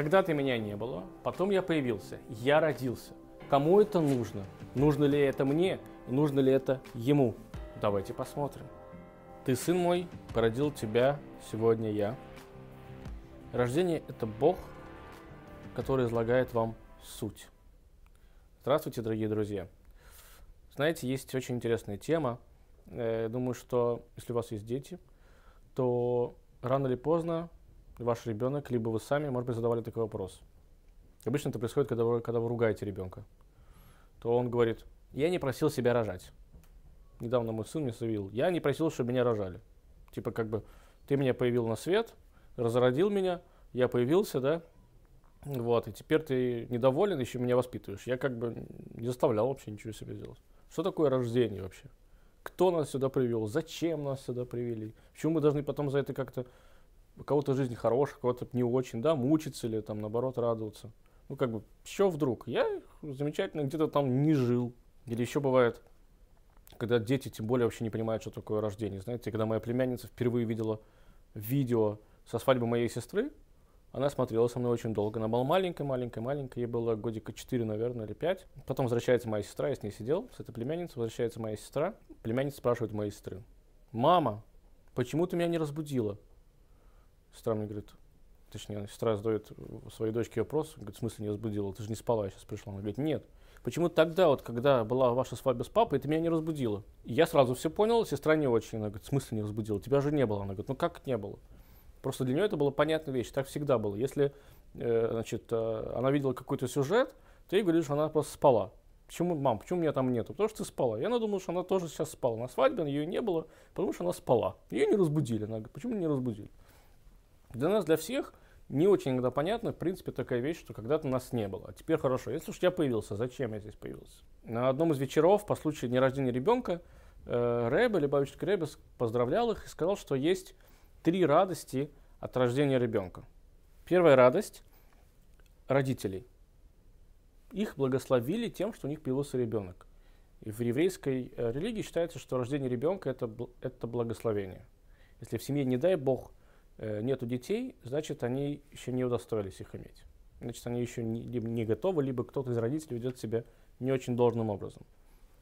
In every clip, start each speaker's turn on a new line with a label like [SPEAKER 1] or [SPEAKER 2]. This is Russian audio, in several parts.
[SPEAKER 1] Когда-то меня не было, потом я появился, я родился. Кому это нужно? Нужно ли это мне? Нужно ли это ему? Давайте посмотрим. Ты сын мой, породил тебя сегодня я. Рождение – это Бог, который излагает вам суть. Здравствуйте, дорогие друзья. Знаете, есть очень интересная тема. Э, думаю, что если у вас есть дети, то рано или поздно ваш ребенок, либо вы сами, может быть, задавали такой вопрос. Обычно это происходит, когда вы, когда вы ругаете ребенка. То он говорит, я не просил себя рожать. Недавно мой сын мне заявил, я не просил, чтобы меня рожали. Типа как бы, ты меня появил на свет, разродил меня, я появился, да, вот, и теперь ты недоволен, еще меня воспитываешь. Я как бы не заставлял вообще ничего себе делать. Что такое рождение вообще? Кто нас сюда привел? Зачем нас сюда привели? Почему мы должны потом за это как-то у кого-то жизнь хорошая, у кого-то не очень, да, мучиться или там наоборот радоваться. Ну, как бы, что вдруг? Я замечательно где-то там не жил. Или еще бывает, когда дети тем более вообще не понимают, что такое рождение. Знаете, когда моя племянница впервые видела видео со свадьбы моей сестры, она смотрела со мной очень долго. Она была маленькая, маленькая, маленькая. Ей было годика 4, наверное, или 5. Потом возвращается моя сестра, я с ней сидел, с этой племянницей. Возвращается моя сестра. Племянница спрашивает моей сестры. «Мама, почему ты меня не разбудила?» Сестра мне говорит, точнее, сестра задает своей дочке вопрос, говорит, в смысле не разбудила, ты же не спала, я сейчас пришла. Она говорит, нет. Почему тогда, вот, когда была ваша свадьба с папой, ты меня не разбудила? И я сразу все понял, сестра не очень. Она говорит, в смысле не разбудила? Тебя же не было. Она говорит, ну как не было? Просто для нее это была понятная вещь, так всегда было. Если э, значит, э, она видела какой-то сюжет, ты ей говоришь, она просто спала. Почему, мам, почему меня там нету? Потому что ты спала. Я надумал, что она тоже сейчас спала. На свадьбе ее не было, потому что она спала. Ее не разбудили. Она говорит, почему не разбудили? Для нас, для всех, не очень иногда понятно, в принципе, такая вещь, что когда-то нас не было. А теперь хорошо, если уж я появился, зачем я здесь появился? На одном из вечеров по случаю дня рождения ребенка э, Рэбе, Любавичский Рэбе, поздравлял их и сказал, что есть три радости от рождения ребенка. Первая радость родителей. Их благословили тем, что у них появился ребенок. И в еврейской э, религии считается, что рождение ребенка это, это благословение. Если в семье, не дай Бог, нету детей, значит, они еще не удостоились их иметь. Значит, они еще не, либо не готовы, либо кто-то из родителей ведет себя не очень должным образом.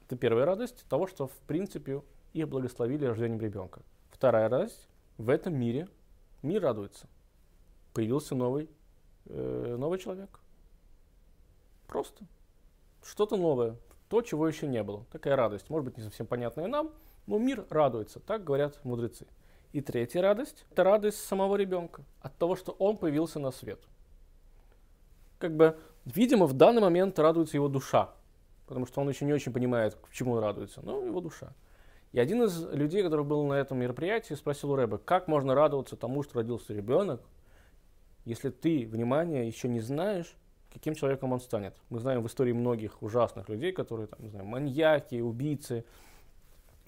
[SPEAKER 1] Это первая радость того, что, в принципе, их благословили рождением ребенка. Вторая радость в этом мире мир радуется. Появился новый, э, новый человек. Просто. Что-то новое. То, чего еще не было. Такая радость. Может быть, не совсем понятная нам, но мир радуется. Так говорят мудрецы. И третья радость – это радость самого ребенка от того, что он появился на свет. Как бы, видимо, в данный момент радуется его душа, потому что он еще не очень понимает, к чему он радуется, но его душа. И один из людей, который был на этом мероприятии, спросил у Рэба, как можно радоваться тому, что родился ребенок, если ты, внимание, еще не знаешь, каким человеком он станет. Мы знаем в истории многих ужасных людей, которые, там, не знаю, маньяки, убийцы,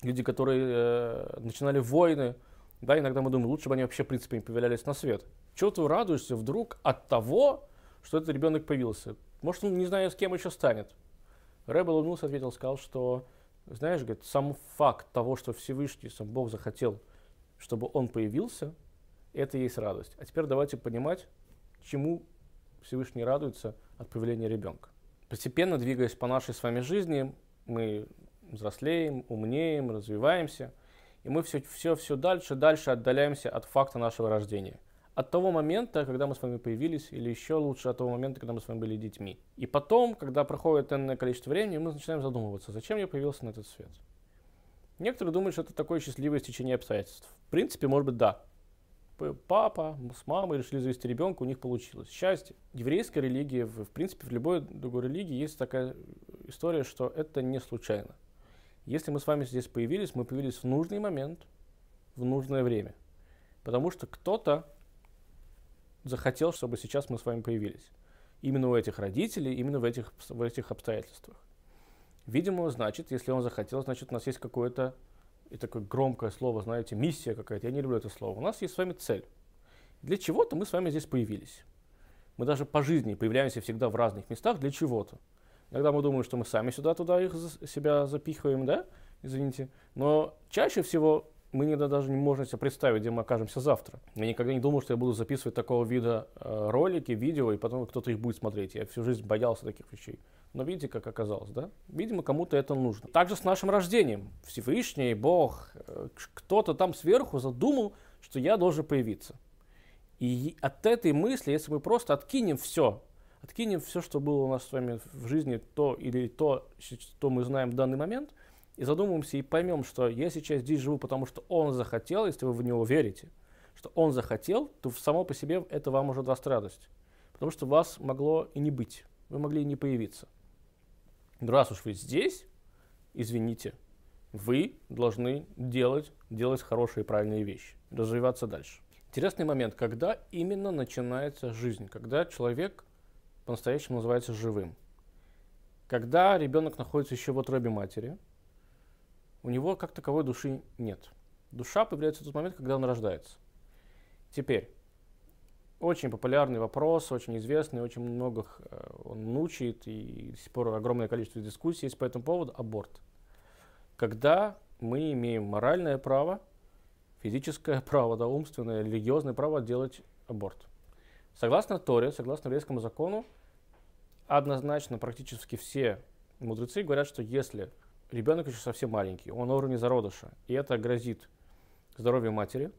[SPEAKER 1] люди, которые э, начинали войны, да, иногда мы думаем, лучше бы они вообще, в принципе, не появлялись на свет. Чего ты радуешься вдруг от того, что этот ребенок появился? Может, он не знаю, с кем еще станет. Рэб улыбнулся, ответил, сказал, что, знаешь, говорит, сам факт того, что Всевышний, сам Бог захотел, чтобы он появился, это и есть радость. А теперь давайте понимать, чему Всевышний радуется от появления ребенка. Постепенно, двигаясь по нашей с вами жизни, мы взрослеем, умнеем, развиваемся – и мы все, все, все дальше, дальше отдаляемся от факта нашего рождения. От того момента, когда мы с вами появились, или еще лучше от того момента, когда мы с вами были детьми. И потом, когда проходит энное количество времени, мы начинаем задумываться, зачем я появился на этот свет. Некоторые думают, что это такое счастливое стечение обстоятельств. В принципе, может быть, да. Папа с мамой решили завести ребенка, у них получилось. Счастье. Еврейская религия, в, принципе, в любой другой религии есть такая история, что это не случайно. Если мы с вами здесь появились, мы появились в нужный момент, в нужное время. Потому что кто-то захотел, чтобы сейчас мы с вами появились. Именно у этих родителей, именно в этих, в этих обстоятельствах. Видимо, значит, если он захотел, значит, у нас есть какое-то, и такое громкое слово, знаете, миссия какая-то. Я не люблю это слово. У нас есть с вами цель. Для чего-то мы с вами здесь появились. Мы даже по жизни появляемся всегда в разных местах для чего-то. Иногда мы думаем, что мы сами сюда-туда их себя запихиваем, да, извините. Но чаще всего мы никогда даже не можем себе представить, где мы окажемся завтра. Я никогда не думал, что я буду записывать такого вида э, ролики, видео, и потом кто-то их будет смотреть. Я всю жизнь боялся таких вещей. Но видите, как оказалось, да? Видимо, кому-то это нужно. Также с нашим рождением. Всевышний, Бог, э, кто-то там сверху задумал, что я должен появиться. И от этой мысли, если мы просто откинем все, откинем все, что было у нас с вами в жизни, то или то, что мы знаем в данный момент, и задумаемся и поймем, что я сейчас здесь живу, потому что он захотел, если вы в него верите, что он захотел, то само по себе это вам уже даст радость. Потому что вас могло и не быть, вы могли и не появиться. Раз уж вы здесь, извините, вы должны делать, делать хорошие и правильные вещи, развиваться дальше. Интересный момент, когда именно начинается жизнь, когда человек по-настоящему называется живым. Когда ребенок находится еще в утробе матери, у него как таковой души нет. Душа появляется в тот момент, когда он рождается. Теперь, очень популярный вопрос, очень известный, очень много э, он мучает, и до сих пор огромное количество дискуссий есть по этому поводу – аборт. Когда мы имеем моральное право, физическое право, да, умственное, религиозное право делать аборт. Согласно Торе, согласно еврейскому закону, однозначно практически все мудрецы говорят, что если ребенок еще совсем маленький, он на уровне зародыша, и это грозит здоровью матери,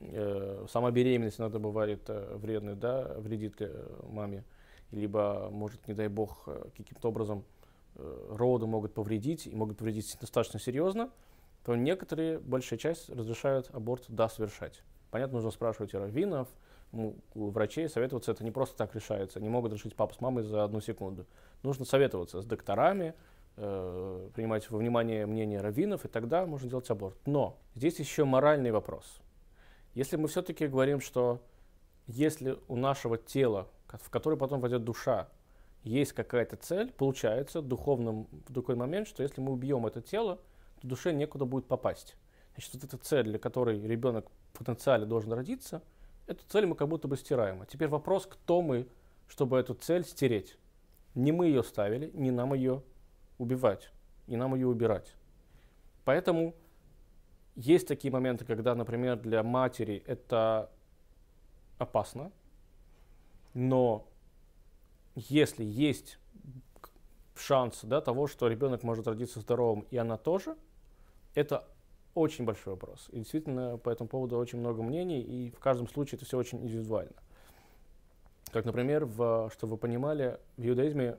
[SPEAKER 1] э, сама беременность иногда бывает э, вредной, да, вредит э, маме, либо может, не дай бог, каким-то образом роды могут повредить, и могут повредить достаточно серьезно, то некоторые, большая часть, разрешают аборт да совершать. Понятно, нужно спрашивать у раввинов, у врачей советоваться, это не просто так решается. Не могут решить папа с мамой за одну секунду. Нужно советоваться с докторами, э, принимать во внимание мнение раввинов, и тогда можно делать аборт. Но здесь еще моральный вопрос. Если мы все-таки говорим, что если у нашего тела, в которое потом войдет душа, есть какая-то цель, получается духовным, в такой момент, что если мы убьем это тело, то душе некуда будет попасть. Значит, вот эта цель, для которой ребенок в потенциале должен родиться, эту цель мы как будто бы стираем. А теперь вопрос, кто мы, чтобы эту цель стереть. Не мы ее ставили, не нам ее убивать, не нам ее убирать. Поэтому есть такие моменты, когда, например, для матери это опасно, но если есть шанс да, того, что ребенок может родиться здоровым, и она тоже, это очень большой вопрос. И действительно по этому поводу очень много мнений, и в каждом случае это все очень индивидуально. Как, например, в, чтобы вы понимали, в иудаизме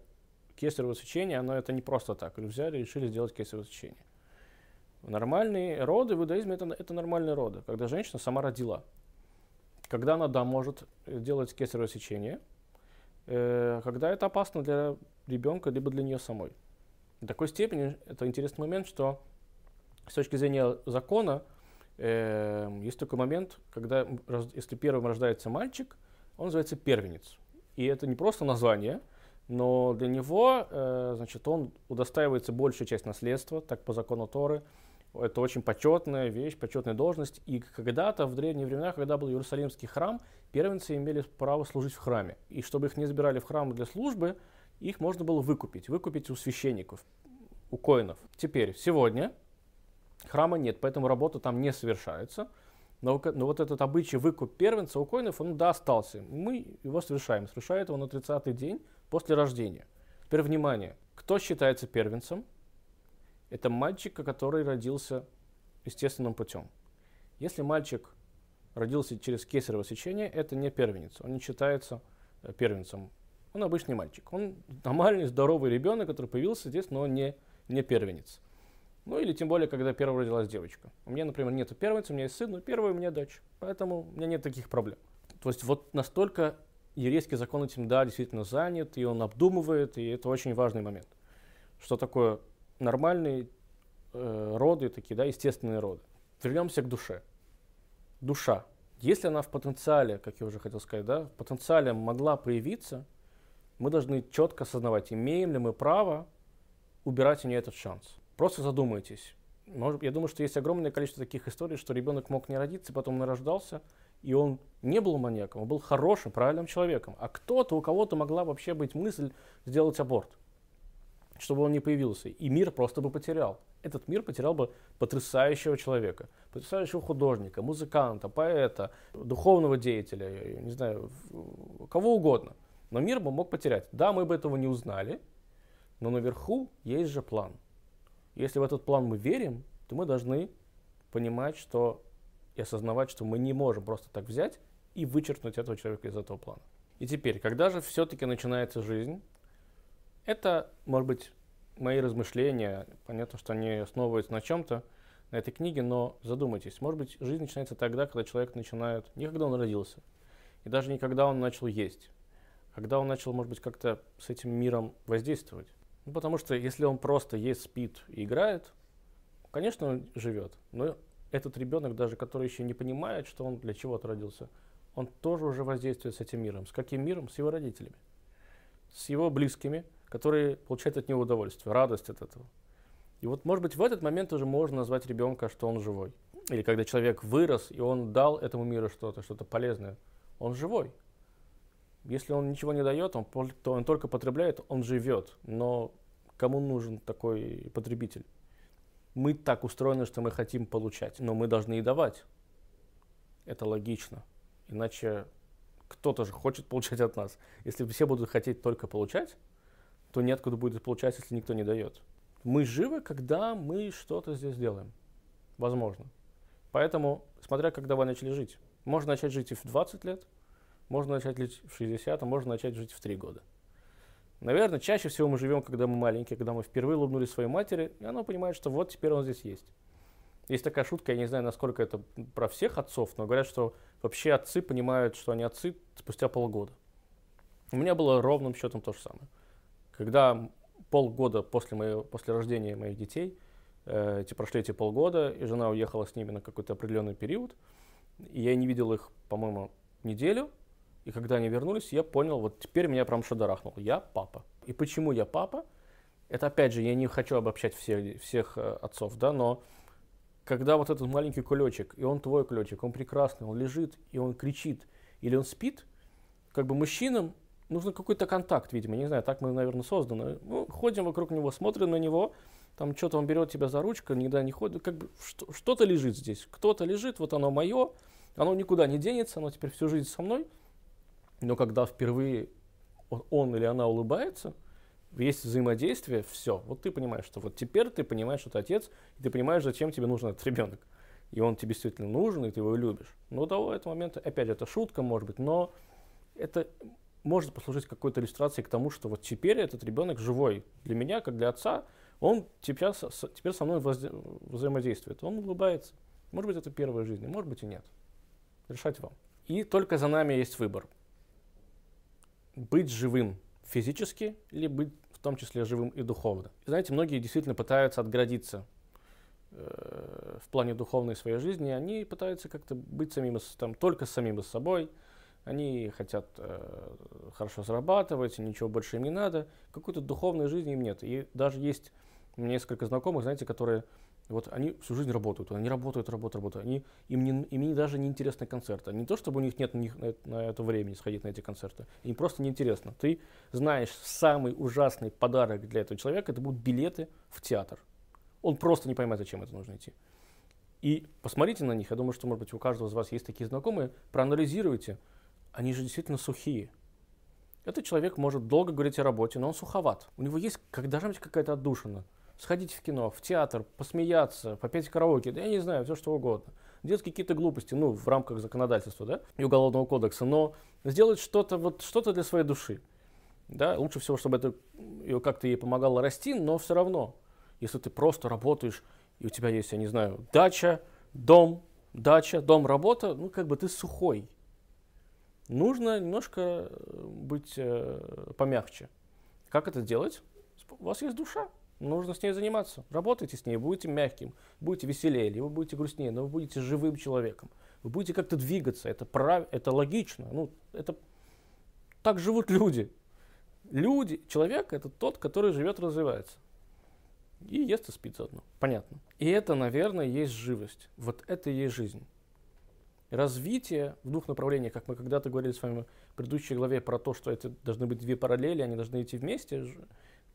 [SPEAKER 1] кесарево сечение, оно это не просто так. Взяли и решили сделать кесарево сечение. Нормальные роды в иудаизме это, это нормальные роды, когда женщина сама родила. Когда она, да, может делать кесарево сечение, э, когда это опасно для ребенка, либо для нее самой. В такой степени это интересный момент, что с точки зрения закона э, есть такой момент, когда если первым рождается мальчик, он называется первенец. И это не просто название, но для него, э, значит, он удостаивается большая часть наследства, так по закону Торы. Это очень почетная вещь, почетная должность. И когда-то, в древние времена, когда был Иерусалимский храм, первенцы имели право служить в храме. И чтобы их не забирали в храм для службы, их можно было выкупить. Выкупить у священников, у коинов. Теперь, сегодня Храма нет, поэтому работа там не совершается. Но, но вот этот обычай выкуп первенца у коинов, он да, остался. Мы его совершаем. Совершает его на 30-й день после рождения. Теперь внимание. Кто считается первенцем? Это мальчик, который родился естественным путем. Если мальчик родился через кесарево сечение, это не первенец. Он не считается э, первенцем. Он обычный мальчик. Он нормальный, здоровый ребенок, который появился здесь, но не, не первенец. Ну или тем более, когда первая родилась девочка. У меня, например, нет первенца, у меня есть сын, но первая у меня дочь. Поэтому у меня нет таких проблем. То есть вот настолько еврейский закон этим, да, действительно занят, и он обдумывает, и это очень важный момент. Что такое нормальные э, роды, такие, да, естественные роды. Вернемся к душе. Душа. Если она в потенциале, как я уже хотел сказать, да, в потенциале могла проявиться, мы должны четко осознавать, имеем ли мы право убирать у нее этот шанс. Просто задумайтесь. Может, я думаю, что есть огромное количество таких историй, что ребенок мог не родиться, потом нарождался, и он не был маньяком, он был хорошим, правильным человеком. А кто-то, у кого-то могла вообще быть мысль сделать аборт. чтобы он не появился. И мир просто бы потерял. Этот мир потерял бы потрясающего человека, потрясающего художника, музыканта, поэта, духовного деятеля, не знаю, кого угодно. Но мир бы мог потерять. Да, мы бы этого не узнали, но наверху есть же план. Если в этот план мы верим, то мы должны понимать, что и осознавать, что мы не можем просто так взять и вычеркнуть этого человека из этого плана. И теперь, когда же все-таки начинается жизнь, это, может быть, мои размышления. Понятно, что они основываются на чем-то, на этой книге, но задумайтесь. Может быть, жизнь начинается тогда, когда человек начинает, не когда он родился, и даже не когда он начал есть, когда он начал, может быть, как-то с этим миром воздействовать. Ну, потому что если он просто ест, спит и играет, конечно, он живет, но этот ребенок, даже который еще не понимает, что он для чего-то родился, он тоже уже воздействует с этим миром. С каким миром? С его родителями, с его близкими – которые получают от него удовольствие, радость от этого. И вот, может быть, в этот момент уже можно назвать ребенка, что он живой. Или когда человек вырос, и он дал этому миру что-то, что-то полезное, он живой. Если он ничего не дает, он, то он только потребляет, он живет. Но кому нужен такой потребитель? Мы так устроены, что мы хотим получать, но мы должны и давать. Это логично. Иначе кто-то же хочет получать от нас. Если все будут хотеть только получать, то неоткуда будет получать, если никто не дает. Мы живы, когда мы что-то здесь делаем. Возможно. Поэтому, смотря когда вы начали жить. Можно начать жить и в 20 лет, можно начать жить в 60, а можно начать жить в 3 года. Наверное, чаще всего мы живем, когда мы маленькие, когда мы впервые улыбнулись своей матери, и она понимает, что вот теперь он здесь есть. Есть такая шутка, я не знаю, насколько это про всех отцов, но говорят, что вообще отцы понимают, что они отцы спустя полгода. У меня было ровным счетом то же самое. Когда полгода после, моего, после рождения моих детей, э, эти, прошли эти полгода, и жена уехала с ними на какой-то определенный период, и я не видел их, по-моему, неделю, и когда они вернулись, я понял, вот теперь меня прям шадарахнул. Я папа. И почему я папа? Это, опять же, я не хочу обобщать всех, всех э, отцов, да, но когда вот этот маленький кулечек, и он твой кулечек, он прекрасный, он лежит, и он кричит, или он спит, как бы мужчинам нужно какой-то контакт, видимо, не знаю, так мы, наверное, созданы. Ну, ходим вокруг него, смотрим на него, там что-то он берет тебя за ручку, никуда не ходит, как бы что-то лежит здесь, кто-то лежит, вот оно мое, оно никуда не денется, оно теперь всю жизнь со мной. Но когда впервые он или она улыбается, есть взаимодействие, все, вот ты понимаешь, что вот теперь ты понимаешь, что ты отец, и ты понимаешь, зачем тебе нужен этот ребенок. И он тебе действительно нужен, и ты его любишь. Но до этого момента, опять, это шутка, может быть, но это может послужить какой-то иллюстрацией к тому, что вот теперь этот ребенок живой. Для меня, как для отца, он теперь, теперь со мной вза взаимодействует. Он улыбается. Может быть, это первая жизнь, может быть и нет. Решать вам. И только за нами есть выбор. Быть живым физически или быть в том числе живым и духовно. И знаете, многие действительно пытаются отградиться э, в плане духовной своей жизни. Они пытаются как-то быть самим, там, только самим собой, они хотят э, хорошо зарабатывать, ничего больше им не надо, какой-то духовной жизни им нет. И даже есть несколько знакомых, знаете, которые вот они всю жизнь работают, они работают, работают, работают. Они, им, не, им не, даже не интересны концерты. Не то, чтобы у них нет на, них, на, на это времени сходить на эти концерты. Им просто неинтересно. Ты знаешь, самый ужасный подарок для этого человека, это будут билеты в театр. Он просто не поймет, зачем это нужно идти. И посмотрите на них, я думаю, что, может быть, у каждого из вас есть такие знакомые, проанализируйте, они же действительно сухие. Этот человек может долго говорить о работе, но он суховат. У него есть как, должна быть какая-то отдушина. Сходить в кино, в театр, посмеяться, попеть караоке, да я не знаю, все что угодно. Делать какие-то глупости, ну, в рамках законодательства, да, и уголовного кодекса, но сделать что-то вот, что-то для своей души. Да, лучше всего, чтобы это ее как-то ей помогало расти, но все равно, если ты просто работаешь, и у тебя есть, я не знаю, дача, дом, дача, дом, работа, ну, как бы ты сухой. Нужно немножко э, быть э, помягче. Как это делать? У вас есть душа, нужно с ней заниматься. Работайте с ней, будете мягким, будете веселее, вы будете грустнее, но вы будете живым человеком. Вы будете как-то двигаться, это, прав... это логично. Ну, это... Так живут люди. Люди, человек это тот, который живет, развивается. И ест и спит заодно. Понятно. И это, наверное, есть живость. Вот это и есть жизнь развитие в двух направлениях, как мы когда-то говорили с вами в предыдущей главе про то, что это должны быть две параллели, они должны идти вместе.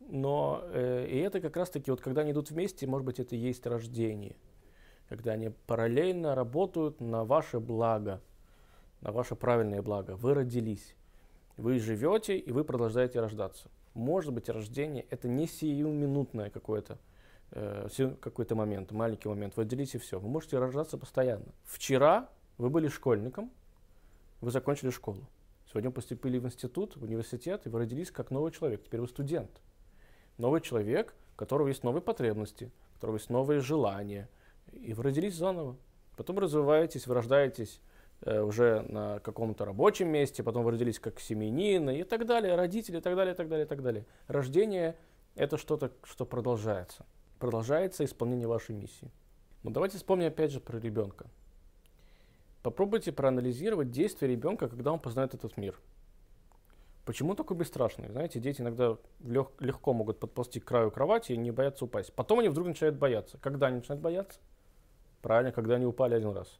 [SPEAKER 1] Но э, и это как раз-таки, вот когда они идут вместе, может быть, это и есть рождение. Когда они параллельно работают на ваше благо, на ваше правильное благо. Вы родились, вы живете, и вы продолжаете рождаться. Может быть, рождение это не сиюминутное какое-то э, какой-то момент, маленький момент. Вы и все. Вы можете рождаться постоянно. Вчера вы были школьником, вы закончили школу. Сегодня поступили в институт, в университет, и вы родились как новый человек. Теперь вы студент. Новый человек, у которого есть новые потребности, у которого есть новые желания. И вы родились заново. Потом развиваетесь, вы рождаетесь э, уже на каком-то рабочем месте, потом вы родились как семьянин и так далее, родители и так далее, и так далее, и так далее. Рождение – это что-то, что продолжается. Продолжается исполнение вашей миссии. Но давайте вспомним опять же про ребенка. Попробуйте проанализировать действия ребенка, когда он познает этот мир. Почему такой бесстрашный? Знаете, дети иногда лег, легко могут подползти к краю кровати и не боятся упасть. Потом они вдруг начинают бояться. Когда они начинают бояться? Правильно, когда они упали один раз.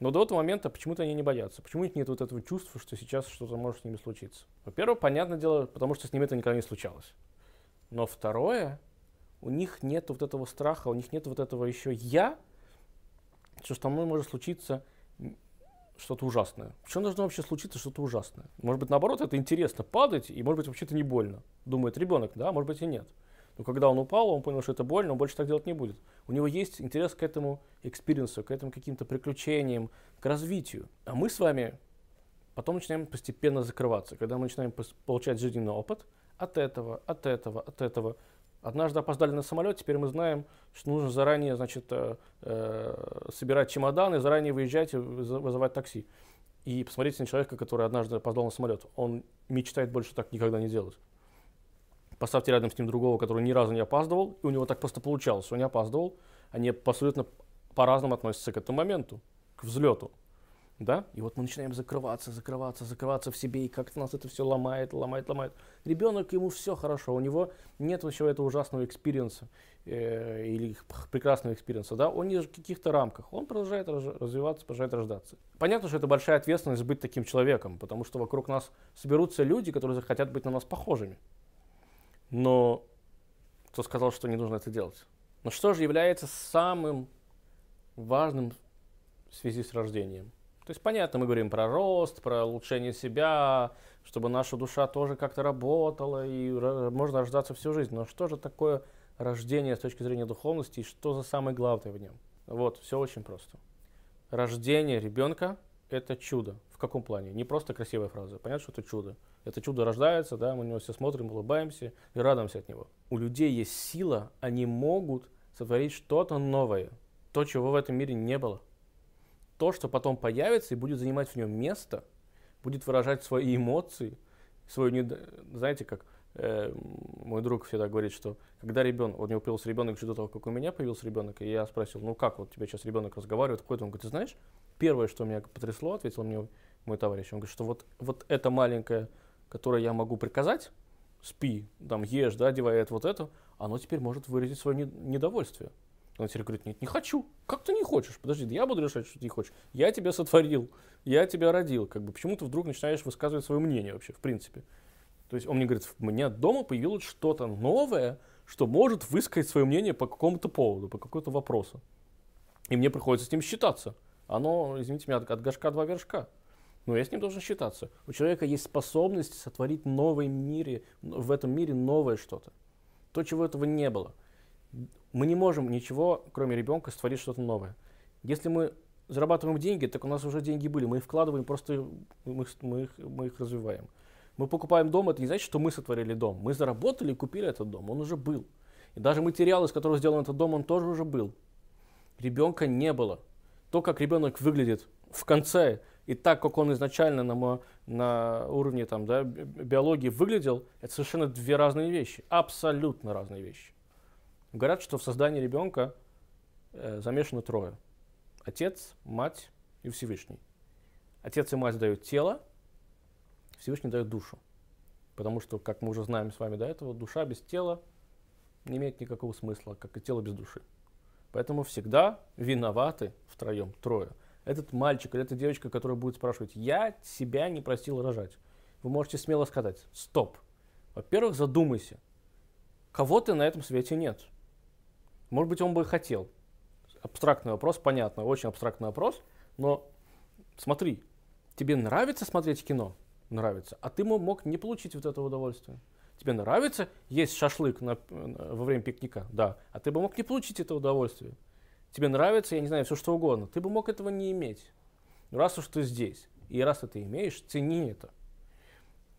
[SPEAKER 1] Но до этого момента почему-то они не боятся. Почему у них нет вот этого чувства, что сейчас что-то может с ними случиться? Во-первых, понятное дело, потому что с ними это никогда не случалось. Но второе, у них нет вот этого страха, у них нет вот этого еще «я», что со мной может случиться что-то ужасное. Почему должно вообще случиться что-то ужасное? Может быть, наоборот, это интересно падать, и может быть, вообще-то не больно. Думает ребенок, да, может быть и нет. Но когда он упал, он понял, что это больно, он больше так делать не будет. У него есть интерес к этому экспириенсу, к этим каким-то приключениям, к развитию. А мы с вами потом начинаем постепенно закрываться. Когда мы начинаем получать жизненный опыт от этого, от этого, от этого, Однажды опоздали на самолет, теперь мы знаем, что нужно заранее значит, э, э, собирать чемоданы, заранее выезжать и вызывать такси. И посмотрите на человека, который однажды опоздал на самолет. Он мечтает больше так никогда не делать. Поставьте рядом с ним другого, который ни разу не опаздывал, и у него так просто получалось. Он не опаздывал. Они абсолютно по-разному относятся к этому моменту, к взлету да, и вот мы начинаем закрываться, закрываться, закрываться в себе, и как-то нас это все ломает, ломает, ломает. Ребенок, ему все хорошо, у него нет еще этого ужасного экспириенса э, или прекрасного экспириенса, да, он не в каких-то рамках, он продолжает развиваться, продолжает рождаться. Понятно, что это большая ответственность быть таким человеком, потому что вокруг нас соберутся люди, которые захотят быть на нас похожими. Но кто сказал, что не нужно это делать? Но что же является самым важным в связи с рождением? То есть, понятно, мы говорим про рост, про улучшение себя, чтобы наша душа тоже как-то работала, и можно рождаться всю жизнь. Но что же такое рождение с точки зрения духовности, и что за самое главное в нем? Вот, все очень просто. Рождение ребенка – это чудо. В каком плане? Не просто красивая фраза. Понятно, что это чудо. Это чудо рождается, да, мы на него все смотрим, улыбаемся и радуемся от него. У людей есть сила, они могут сотворить что-то новое, то, чего в этом мире не было – то, что потом появится и будет занимать в нем место, будет выражать свои эмоции, свою, не, знаете, как э, мой друг всегда говорит, что когда ребенок, у него появился ребенок еще до того, как у меня появился ребенок, и я спросил, ну как вот тебе сейчас ребенок разговаривает, входит, он говорит, ты знаешь, первое, что меня потрясло, ответил мне мой товарищ, он говорит, что вот, вот это маленькое, которое я могу приказать, спи, там, ешь, да, одевай это, вот это, оно теперь может выразить свое недовольствие. Он теперь говорит, нет, не хочу. Как ты не хочешь? Подожди, я буду решать, что ты не хочешь. Я тебя сотворил, я тебя родил. Как бы почему ты вдруг начинаешь высказывать свое мнение вообще, в принципе. То есть он мне говорит, у меня дома появилось что-то новое, что может высказать свое мнение по какому-то поводу, по какому-то вопросу. И мне приходится с ним считаться. Оно, извините меня, от, от горшка два вершка. Но я с ним должен считаться. У человека есть способность сотворить новый мире, в этом мире новое что-то. То, чего этого не было мы не можем ничего, кроме ребенка, створить что-то новое. Если мы зарабатываем деньги, так у нас уже деньги были, мы их вкладываем, просто мы, мы, их, мы их развиваем. Мы покупаем дом, это не значит, что мы сотворили дом. Мы заработали и купили этот дом, он уже был. И даже материал, из которого сделан этот дом, он тоже уже был. Ребенка не было. То, как ребенок выглядит в конце, и так, как он изначально на, на уровне там, да, биологии выглядел, это совершенно две разные вещи. Абсолютно разные вещи. Говорят, что в создании ребенка э, замешаны трое. Отец, мать и Всевышний. Отец и мать дают тело, Всевышний дает душу. Потому что, как мы уже знаем с вами до этого, душа без тела не имеет никакого смысла, как и тело без души. Поэтому всегда виноваты втроем, трое. Этот мальчик или эта девочка, которая будет спрашивать, я себя не просил рожать. Вы можете смело сказать, стоп. Во-первых, задумайся, кого-то на этом свете нет. Может быть, он бы хотел. Абстрактный вопрос, понятно, очень абстрактный вопрос, но смотри, тебе нравится смотреть кино? Нравится. А ты мог не получить вот это удовольствие. Тебе нравится есть шашлык на, во время пикника? Да. А ты бы мог не получить это удовольствие. Тебе нравится, я не знаю, все что угодно. Ты бы мог этого не иметь. Но раз уж ты здесь, и раз это имеешь, цени это.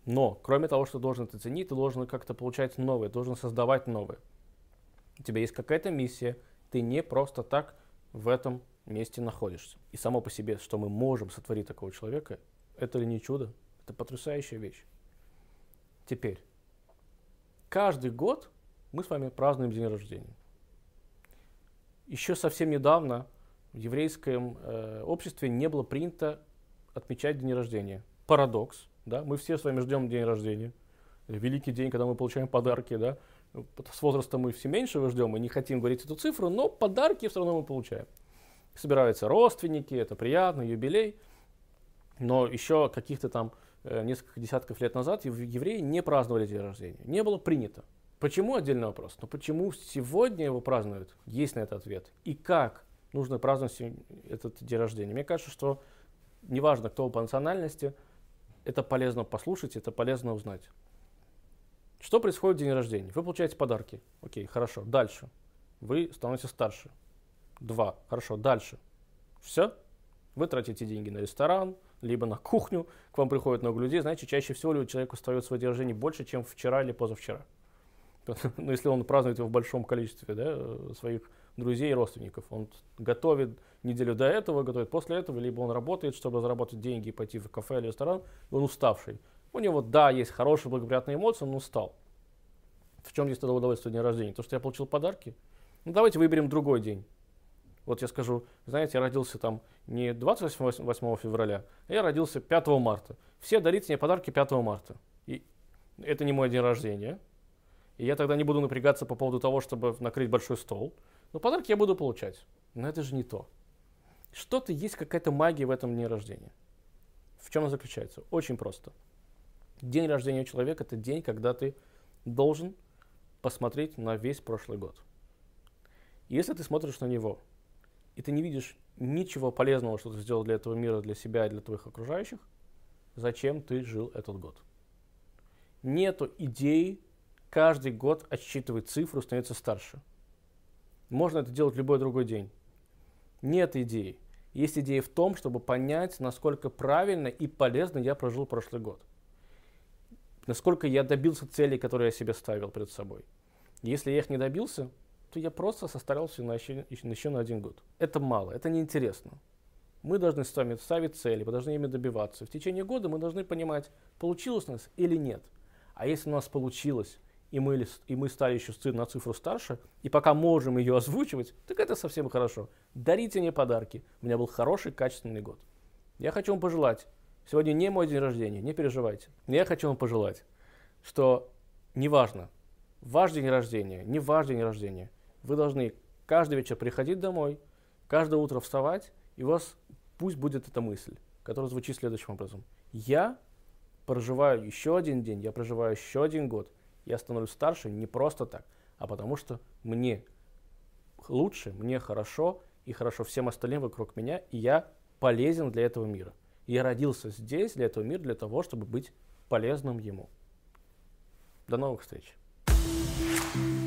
[SPEAKER 1] Но, кроме того, что должен это ценить, ты должен как-то получать новое, должен создавать новое. У тебя есть какая-то миссия, ты не просто так в этом месте находишься. И само по себе, что мы можем сотворить такого человека, это ли не чудо? Это потрясающая вещь. Теперь, каждый год мы с вами празднуем день рождения. Еще совсем недавно в еврейском э, обществе не было принято отмечать день рождения. Парадокс, да, мы все с вами ждем день рождения. Великий день, когда мы получаем подарки, да. С возрастом мы все меньше ждем, мы не хотим говорить эту цифру, но подарки все равно мы получаем. Собираются родственники, это приятно, юбилей. Но еще каких-то там э, несколько десятков лет назад евреи не праздновали день рождения. Не было принято. Почему отдельный вопрос? Но почему сегодня его празднуют? Есть на это ответ. И как нужно праздновать этот день рождения? Мне кажется, что неважно, кто по национальности, это полезно послушать, это полезно узнать. Что происходит в день рождения? Вы получаете подарки. Окей, хорошо. Дальше. Вы становитесь старше. Два. Хорошо. Дальше. Все? Вы тратите деньги на ресторан, либо на кухню. К вам приходит много людей. Знаете, чаще всего человек устает свое день рождения больше, чем вчера или позавчера. ну, если он празднует его в большом количестве да, своих друзей и родственников. Он готовит неделю до этого, готовит после этого, либо он работает, чтобы заработать деньги и пойти в кафе или ресторан, он уставший. У него, да, есть хорошие, благоприятные эмоции, он устал. В чем здесь тогда удовольствие дня рождения? То, что я получил подарки? Ну, давайте выберем другой день. Вот я скажу, знаете, я родился там не 28 февраля, а я родился 5 марта. Все дарите мне подарки 5 марта. И это не мой день рождения. И я тогда не буду напрягаться по поводу того, чтобы накрыть большой стол. Но подарки я буду получать. Но это же не то. Что-то есть, какая-то магия в этом дне рождения. В чем она заключается? Очень просто. День рождения человека – это день, когда ты должен посмотреть на весь прошлый год. Если ты смотришь на него, и ты не видишь ничего полезного, что ты сделал для этого мира, для себя для твоих окружающих, зачем ты жил этот год? Нету идеи каждый год отсчитывать цифру, становится старше. Можно это делать любой другой день. Нет идеи. Есть идея в том, чтобы понять, насколько правильно и полезно я прожил прошлый год. Насколько я добился целей, которые я себе ставил перед собой. Если я их не добился, то я просто состарился на еще, еще на один год. Это мало, это неинтересно. Мы должны с вами ставить цели, мы должны ими добиваться. В течение года мы должны понимать, получилось у нас или нет. А если у нас получилось, и мы, и мы стали еще на цифру старше, и пока можем ее озвучивать, так это совсем хорошо. Дарите мне подарки. У меня был хороший, качественный год. Я хочу вам пожелать, сегодня не мой день рождения, не переживайте. Я хочу вам пожелать, что неважно, ваш день рождения, не ваш день рождения, вы должны каждый вечер приходить домой, каждое утро вставать, и у вас пусть будет эта мысль, которая звучит следующим образом. Я проживаю еще один день, я проживаю еще один год – я становлюсь старше не просто так, а потому что мне лучше, мне хорошо и хорошо всем остальным вокруг меня, и я полезен для этого мира. Я родился здесь, для этого мира, для того, чтобы быть полезным ему. До новых встреч. thank you